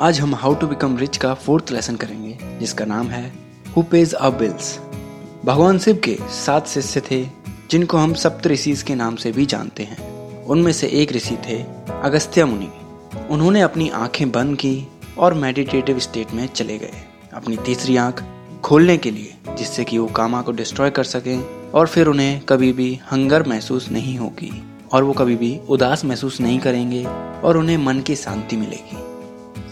आज हम how to become rich का फोर्थ लेसन करेंगे, जिसका नाम है हु पेज अ बिल्स भगवान शिव के सात शिष्य थे, जिनको हम सप्त ऋषिज के नाम से भी जानते हैं। उनमें से एक ऋषि थे, अगस्त्य मुनि। उन्होंने अपनी आँखें बंद की और मेडिटेटिव स्टेट में चले गए। अपनी तीसरी आँख खोलने के लिए, जिससे कि वो कामा को डिस्ट्रॉय कर सकें, और फिर उन्हें कभी भी हंगर महसूस नहीं होगी, और वो कभी भी उदास महसूस नहीं करेंगे, और उन्हें मन की शांति मिलेगी।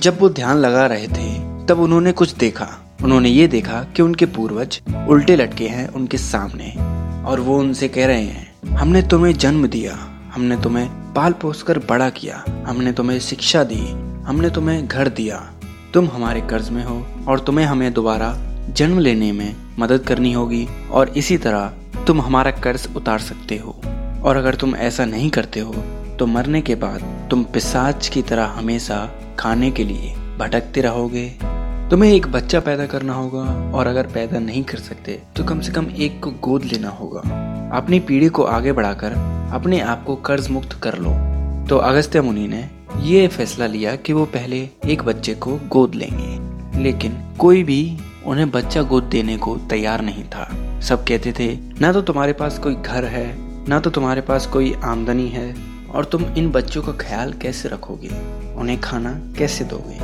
जब वो ध्यान लगा रहे थे, तब उन्होंने कुछ देखा। उन्होंने ये देखा कि उनके पूर्वज उल्टे लटके हैं उनके सामने, और वो उनसे कह रहे हैं, हमने तुम्हें जन्म दिया, हमने तुम्हें पाल पोस कर बड़ा किया, हमने तुम्हें शिक्षा दी, हमने तुम्हें घर दिया। तुम हमारे कर्ज में हो, और तुम्हें हमें दोबारा जन्म लेने में मदद करनी होगी, और इसी तरह तुम हमारा कर्ज उतार सकते हो। और अगर तुम ऐसा नहीं करते हो तो मरने के बाद तुम पिसाच की तरह हमेशा खाने के लिए भटकते रहोगे। तुम्हें एक बच्चा पैदा करना होगा और अगर पैदा नहीं कर सकते तो कम से कम एक को गोद लेना होगा। अपनी पीढ़ी को आगे बढ़ाकर अपने आप को कर्ज मुक्त कर लो। तो अगस्त्य मुनि ने ये फैसला लिया कि वो पहले एक बच्चे को गोद लेंगे। लेकिन कोई भी उन्हें बच्चा गोद देने को तैयार नहीं था। सब कहते थे, ना तो तुम्हारे पास कोई घर है, ना तो तुम्हारे पास कोई आमदनी है और तुम इन बच्चों का ख्याल कैसे रखोगे? उन्हें खाना कैसे दोगे?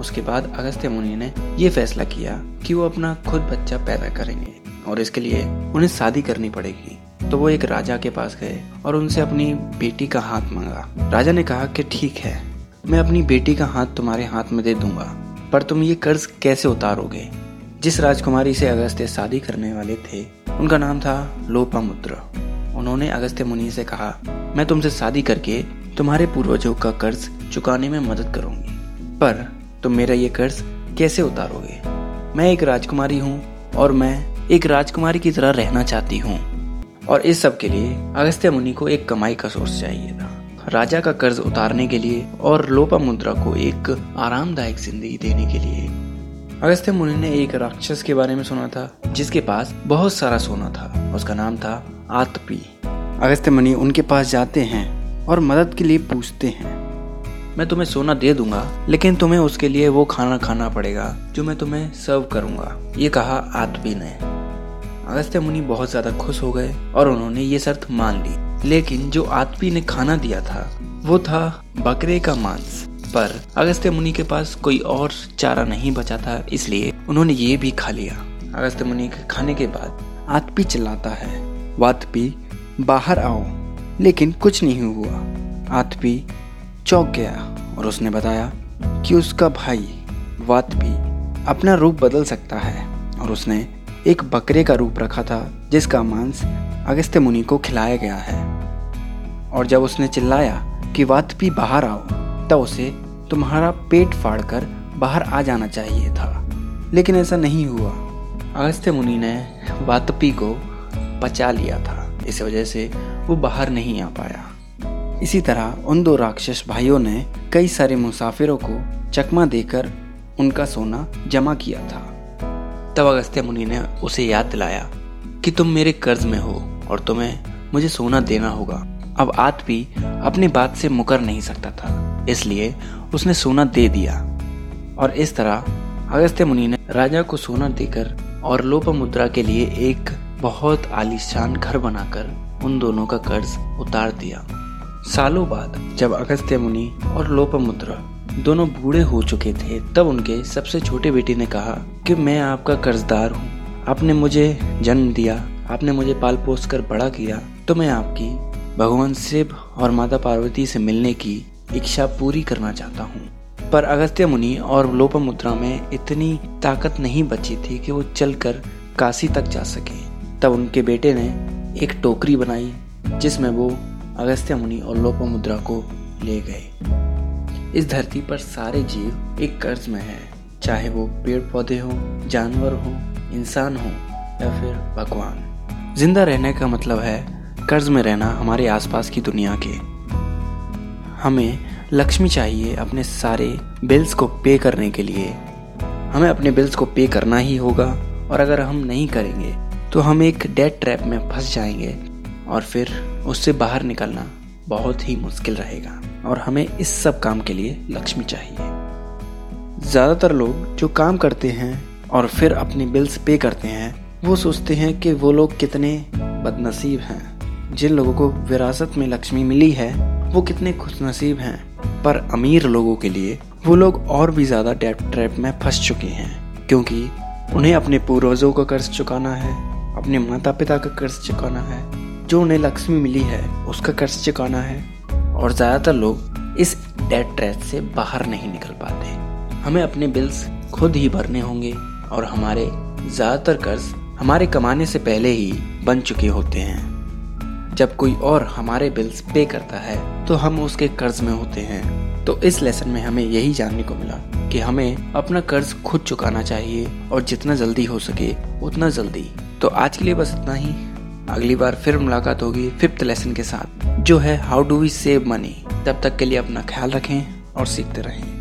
उसके बाद अगस्त्य मुनि ने यह फैसला किया कि वो अपना खुद बच्चा पैदा करेंगे और इसके लिए उन्हें शादी करनी पड़ेगी। तो वो एक राजा के पास गए और उनसे अपनी बेटी का हाथ मांगा। राजा ने कहा कि ठीक है, मैं अपनी बेटी का हाथ तुम्हारे हाथ में दे दूँगा, पर तुम ये कर्ज कैसे उतारोगे? जिस राजकुमारी से अगस्त्य शादी करने वाले थे, उनका नाम था लोपामुद्र। उन्होंने अगस्त्य मुनि से कहा, मैं तुमसे शादी करके तुम्हारे पूर्वजों का कर्ज चुकाने में मदद करूँगी। पर तुम मेरा ये कर्ज कैसे उतारोगे? मैं एक राजकुमारी हूँ और मैं एक राजकुमारी की तरह रहना चाहती हूँ। और इस सब के लिए अगस्त्य मुनि को एक कमाई का सोर्स चाहिए था। राजा का कर्ज उतारने के लिए और लोपा मुद्रा को एक आरामदायक ज़िंदगी देने के लिए। अगस्त्य मुनि ने एक राक्षस के बारे में सुना था, जिसके पास बहुत सारा सोना था। उसका नाम था आतपी। अगस्त्य मुनि उनके पास जाते हैं और मदद के लिए पूछते हैं। मैं तुम्हें सोना दे दूँगा, लेकिन तुम्हें उसके लिए वो खाना खाना पड़ेगा, जो मैं तुम्हें सर्व करूँगा। ये कहा आतपी ने। अगस्त्य मुनि बहुत ज़्यादा खुश हो गए और उन्होंने ये शर्त मान ली। लेकिन जो आतपी ने खाना दिया था, वो था बकरे का मांस। पर अगस्त्य मुनि के पास कोई और चारा नहीं बचा था, इसलिए उन्होंने ये भी खा लिया। अगस्त्य मुनि के खाने के बाद आतपी चिल्लाता है। वातपी बाहर आओ, लेकिन कुछ नहीं हुआ। आतपी चौंक गया और उसने बताया कि उसका भाई वातपी अपना रूप बदल सकता है और उसने एक बकरे का रूप रखा था, जिसका मांस अगस्त्य मुनि को खिलाया गया है। और जब उसने चिल्लाया कि वातपी बाहर आओ, तब उसे तुम्हारा पेट फाड़कर बाहर आ जाना चाहिए था। लेकिन ऐसा नहीं हुआ। अगस्त्य मुनि ने वातपी को पचा लिया था। इस वजह से वो बाहर नहीं आ पाया। इसी तरह उन दो राक्षस भाइयों ने कई सारे मुसाफिरों को चकमा देकर उनका सोना जमा किया था। तब अगस्त्य मुनि ने उसे याद दिलाया कि तुम मेरे कर्ज में हो और तुम्हें मुझे सोना देना होगा। अब आत भी अपनी बात से मुकर नहीं सकता था, इसलिए उसने सोना दे दिया। और इस तरह अगस्त्य मुनि ने राजा को सोना देकर और लोप मुद्रा के लिए एक बहुत आलीशान घर बनाकर उन दोनों का कर्ज उतार दिया। सालों बाद जब अगस्त्य मुनि और लोपमुद्रा दोनों बूढ़े हो चुके थे, तब उनके सबसे छोटे बेटे ने कहा कि मैं आपका कर्जदार हूँ। आपने मुझे जन्म दिया, आपने मुझे पाल पोस कर बड़ा किया तो मैं आपकी भगवान शिव और माता पार्वती से मिलने की इच्छा पूरी करना चाहता हूँ। पर अगस्त्य मुनि और लोपमुद्रा में इतनी ताकत नहीं बची थी कि वो चलकर काशी तक जा सके। तब उनके बेटे ने एक टोकरी बनाई, जिसमें वो अगस्त्य मुनि और लोपमुद्रा को ले गए। इस धरती पर सारे जीव एक कर्ज में है, चाहे वो पेड़ पौधे हो, जानवर हो, इंसान हो, या फिर भगवान। ज़िंदा रहने का मतलब है, कर्ज में रहना हमारे आसपास की दुनिया के। हमें लक्ष्मी चाहिए अपने सारे बिल्स को पे करने के लिए। हमें अपने बिल्स को पे करना ही होगा, और अगर हम नहीं करेंगे तो हम एक डेड ट्रैप में फंस जाएँगे और फिर उससे बाहर निकलना बहुत ही मुश्किल रहेगा और हमें इस सब काम के लिए लक्ष्मी चाहिए। ज़्यादातर लोग जो काम करते हैं और फिर अपनी बिल्स पे करते हैं, वो सोचते हैं कि वो लोग कितने बदनसीब हैं। जिन लोगों को विरासत में लक्ष्मी मिली है, वो कितने खुशनसीब हैं। पर अमीर लोगों के लिए वो लोग और भी ज़्यादा डेट ट्रैप में फंस चुके हैं, क्योंकि उन्हें अपने पूर्वजों का कर्ज चुकाना है अपने माता पिता का कर्ज चुकाना है। जो उन्हें लक्ष्मी मिली है, उसका कर्ज चुकाना है। और ज़्यादातर लोग इस डेट ट्रैप से बाहर नहीं निकल पाते। हमें अपने बिल्स खुद ही भरने होंगे और हमारे ज़्यादातर कर्ज हमारे कमाने से पहले ही बन चुके होते हैं। जब कोई और हमारे बिल्स पे करता है तो हम उसके कर्ज में होते हैं। तो इस लेसन में हमें यही जानने को मिला कि हमें अपना कर्ज खुद चुकाना चाहिए और जितना जल्दी हो सके, उतना जल्दी तो आज के लिए बस इतना ही। अगली बार फिर मुलाकात होगी फिफ्थ लेसन के साथ, जो है how do we save money तब तक के लिए अपना ख्याल रखें और सीखते रहें।